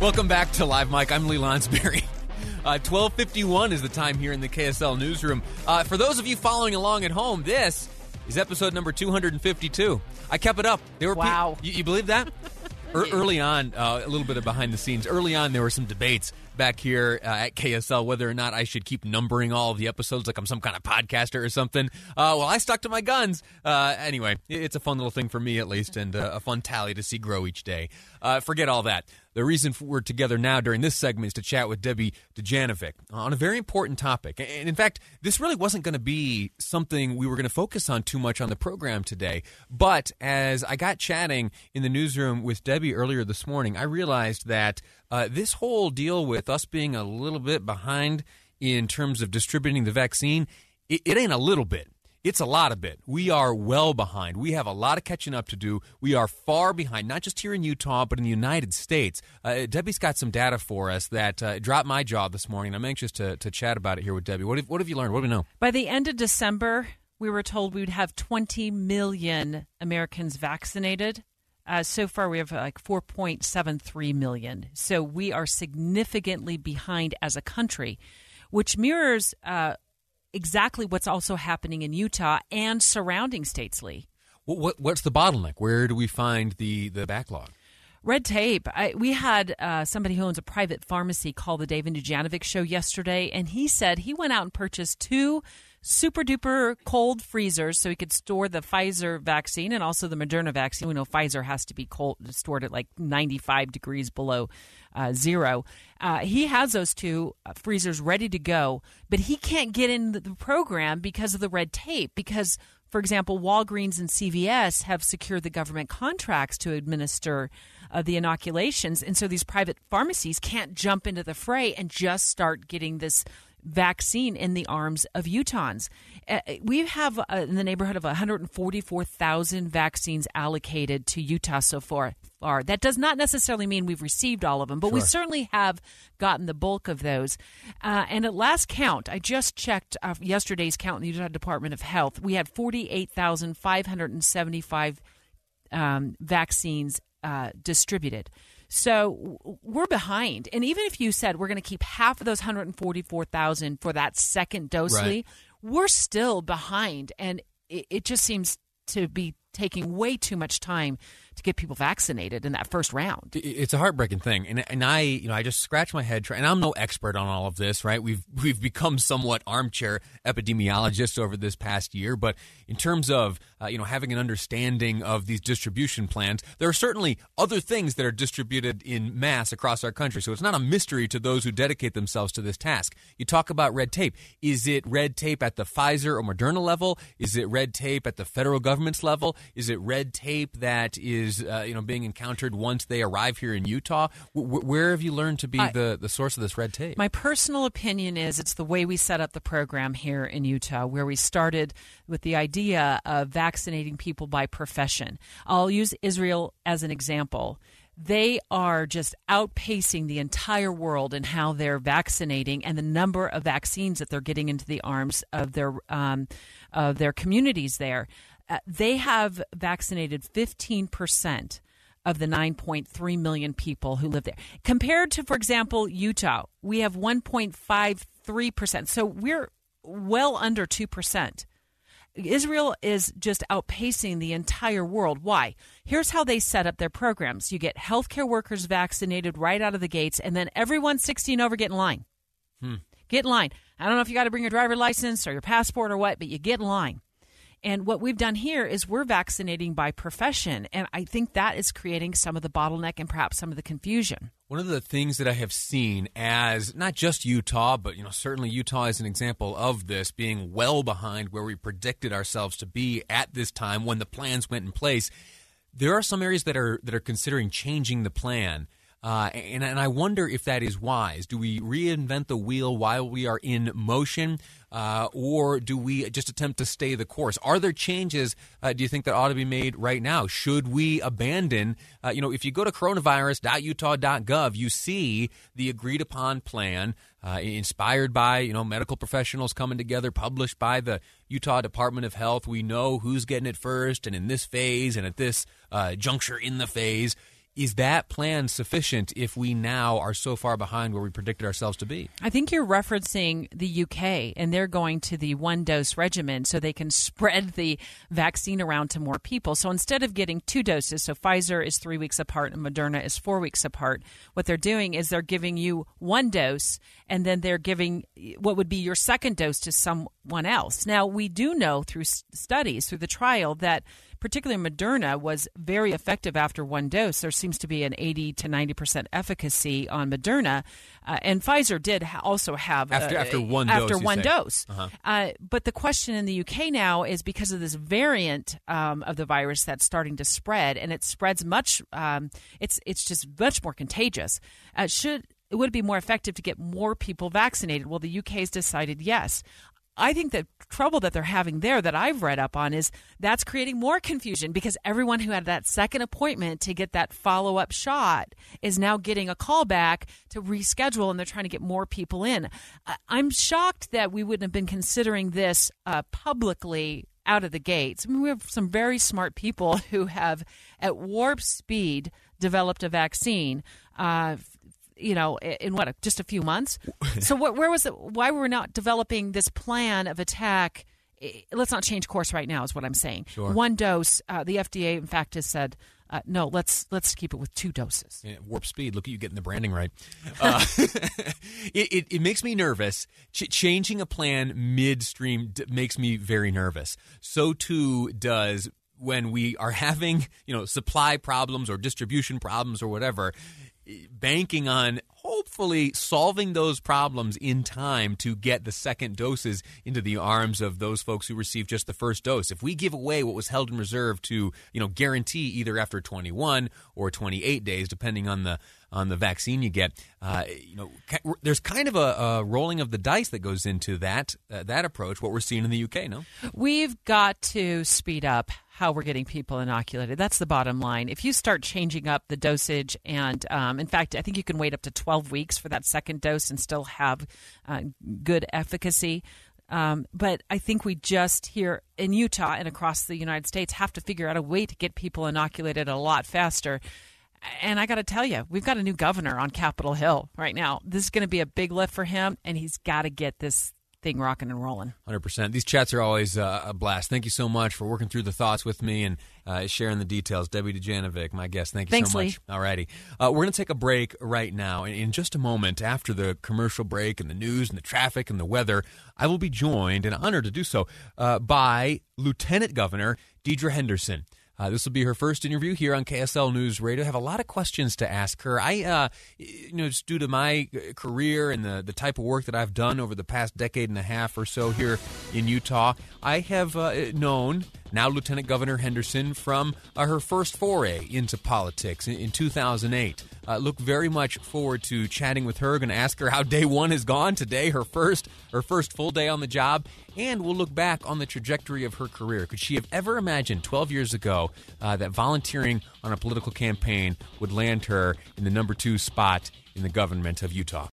Welcome back to Live Mike. I'm Lee Lonsberry. Uh, 1251 is the time here in the KSL newsroom. Uh, for those of you following along at home, this is episode number 252. I kept it up. They were pe- Wow. you, you believe that? Er- early on, uh, a little bit of behind the scenes. Early on, there were some debates back here uh, at KSL whether or not I should keep numbering all of the episodes like I'm some kind of podcaster or something. Uh, well, I stuck to my guns. Uh, anyway, it's a fun little thing for me at least, and uh, a fun tally to see grow each day. Uh, forget all that. The reason we're together now during this segment is to chat with Debbie Dujanovic on a very important topic. And in fact, this really wasn't going to be something we were going to focus on too much on the program today. But as I got chatting in the newsroom with Debbie earlier this morning, I realized that uh, this whole deal with us being a little bit behind in terms of distributing the vaccine, it, it ain't a little bit. It's a lot of bit. We are well behind. We have a lot of catching up to do. We are far behind, not just here in Utah, but in the United States. Uh, Debbie's got some data for us that uh, dropped my jaw this morning. I'm anxious to, to chat about it here with Debbie. What have, what have you learned? What do we know? By the end of December, we were told we would have 20 million Americans vaccinated. Uh, so far, we have like 4.73 million. So we are significantly behind as a country, which mirrors uh, exactly what's also happening in Utah and surrounding states, Lee. What, what, what's the bottleneck? Where do we find the, the backlog? Red tape. I, we had uh, somebody who owns a private pharmacy call the David Dujanovic show yesterday, and he said he went out and purchased two super duper cold freezers so he could store the Pfizer vaccine and also the Moderna vaccine. We know Pfizer has to be cold, stored at like 95 degrees below uh, zero. Uh, he has those two uh, freezers ready to go, but he can't get in the, program because of the red tape. Because, for example, Walgreens and CVS have secured the government contracts to administer uh, the inoculations, and so these private pharmacies can't jump into the fray and just start getting this vaccine in the arms of Utahns. Uh, we have uh, in the neighborhood of 144,000 vaccines allocated to Utah so far. Far. That does not necessarily mean we've received all of them, but we certainly have gotten the bulk of those. Uh, and at last count, I just checked uh, yesterday's count in the Utah Department of Health. We had 48,575 um, vaccines uh, distributed. So we're behind. And even if you said we're going to keep half of those 144,000 for that second dose, Right. Lee, we're still behind. And it, it just seems to be taking way too much time to get people vaccinated in that first round. It's a heartbreaking thing, and and I you know I just scratch my head, and I'm no expert on all of this, right? We've we've become somewhat armchair epidemiologists over this past year, but in terms of uh, you know having an understanding of these distribution plans, there are certainly other things that are distributed in mass across our country, so it's not a mystery to those who dedicate themselves to this task. You talk about red tape. Is it red tape at the Pfizer or Moderna level? Is it red tape at the federal government's level? Is it red tape that is uh, you know being encountered once they arrive here in Utah? W- where have you learned to be I- the, the source of this red tape? My personal opinion is it's the way we set up the program here in Utah, where we started with the idea of vaccinating people by profession. I'll use Israel as an example. They are just outpacing the entire world in how they're vaccinating and the number of vaccines that they're getting into the arms of their um, of their communities there. Uh, they have vaccinated 15 percent of the 9.3 million people who live there. Compared to, for example, Utah, we have 1.53%. So we're well under 2%. Israel is just outpacing the entire world. Why? Here's how they set up their programs you get healthcare workers vaccinated right out of the gates, and then everyone 16 over get in line. Get in line. I don't know if you got to bring your driver license or your passport or what, but you get in line. And what we've done here is we're vaccinating by profession. And I think that is creating some of the bottleneck and perhaps some of the confusion. One of the things that I have seen as not just Utah, but you know certainly Utah is an example of this being well behind where we predicted ourselves to be at this time when the plans went in place. There are some areas that are that are considering changing the plan. Uh, and, and I wonder if that is wise. Do we reinvent the wheel while we are in motion, uh, or do we just attempt to stay the course? Are there changes, uh, do you think, that ought to be made right now? Should we abandon, uh, you know, if you go to coronavirus.utah.gov, you see the agreed upon plan uh, inspired by, you know, medical professionals coming together, published by the Utah Department of Health. We know who's getting it first and in this phase and at this uh, juncture in the phase is that plan sufficient if we now are so far behind where we predicted ourselves to be? I think you're referencing the UK, and they're going to the one dose regimen so they can spread the vaccine around to more people. So instead of getting two doses, so Pfizer is three weeks apart and Moderna is four weeks apart, what they're doing is they're giving you one dose, and then they're giving what would be your second dose to someone else. Now, we do know through studies, through the trial, that particularly Moderna, was very effective after one dose. There seems to be an 80 to 90 percent efficacy on Moderna, uh, and Pfizer did ha- also have after uh, after one after dose, one dose. Uh-huh. Uh, but the question in the UK now is because of this variant um, of the virus that's starting to spread, and it spreads much. Um, it's it's just much more contagious. Uh, should it would be more effective to get more people vaccinated. Well, the UK has decided yes. I think the trouble that they're having there that I've read up on is that's creating more confusion because everyone who had that second appointment to get that follow up shot is now getting a call back to reschedule and they're trying to get more people in. I'm shocked that we wouldn't have been considering this uh, publicly out of the gates. I mean, we have some very smart people who have, at warp speed, developed a vaccine. Uh, you know, in what just a few months. so what, where was it? Why were we not developing this plan of attack? Let's not change course right now. Is what I'm saying. Sure. One dose. Uh, the FDA, in fact, has said. Uh, no, let's let's keep it with two doses. Yeah, warp speed. Look at you getting the branding right. Uh, it, it, it, makes me nervous. Ch- changing a plan midstream d- makes me very nervous. So too does when we are having you know supply problems or distribution problems or whatever banking on hopefully solving those problems in time to get the second doses into the arms of those folks who received just the first dose. If we give away what was held in reserve to, you know, guarantee either after 21 or 28 days, depending on the on the vaccine you get, uh, you know, there's kind of a, a, rolling of the dice that goes into that uh, that approach. What we're seeing in the UK, no, we've got to speed up how we're getting people inoculated. That's the bottom line. If you start changing up the dosage, and um, in fact, I think you can wait up to 12 weeks for that second dose and still have uh, good efficacy. Um, but I think we just here in Utah and across the United States have to figure out a way to get people inoculated a lot faster. And I got to tell you, we've got a new governor on Capitol Hill right now. This is going to be a big lift for him, and he's got to get this thing rocking and rolling. 100%. These chats are always uh, a blast. Thank you so much for working through the thoughts with me and uh, sharing the details. Debbie Dujanovic, my guest. Thank you Thanks, so much. Lee. Alrighty. Uh, we're going to take a break right now. And in just a moment, after the commercial break and the news and the traffic and the weather, I will be joined and honored to do so uh, by Lieutenant Governor Deidre Henderson. Uh, this will be her first interview here on KSL News Radio. I have a lot of questions to ask her. I, uh, you know, just due to my uh, career and the, the type of work that I've done over the past decade and a half or so here in Utah, I have uh, known now Lieutenant Governor Henderson from uh, her first foray into politics in, in 2008. Uh, look very much forward to chatting with her. Going to ask her how day one has gone today, her first her first full day on the job, and we'll look back on the trajectory of her career. Could she have ever imagined 12 years ago uh, that volunteering on a political campaign would land her in the number two spot in the government of Utah?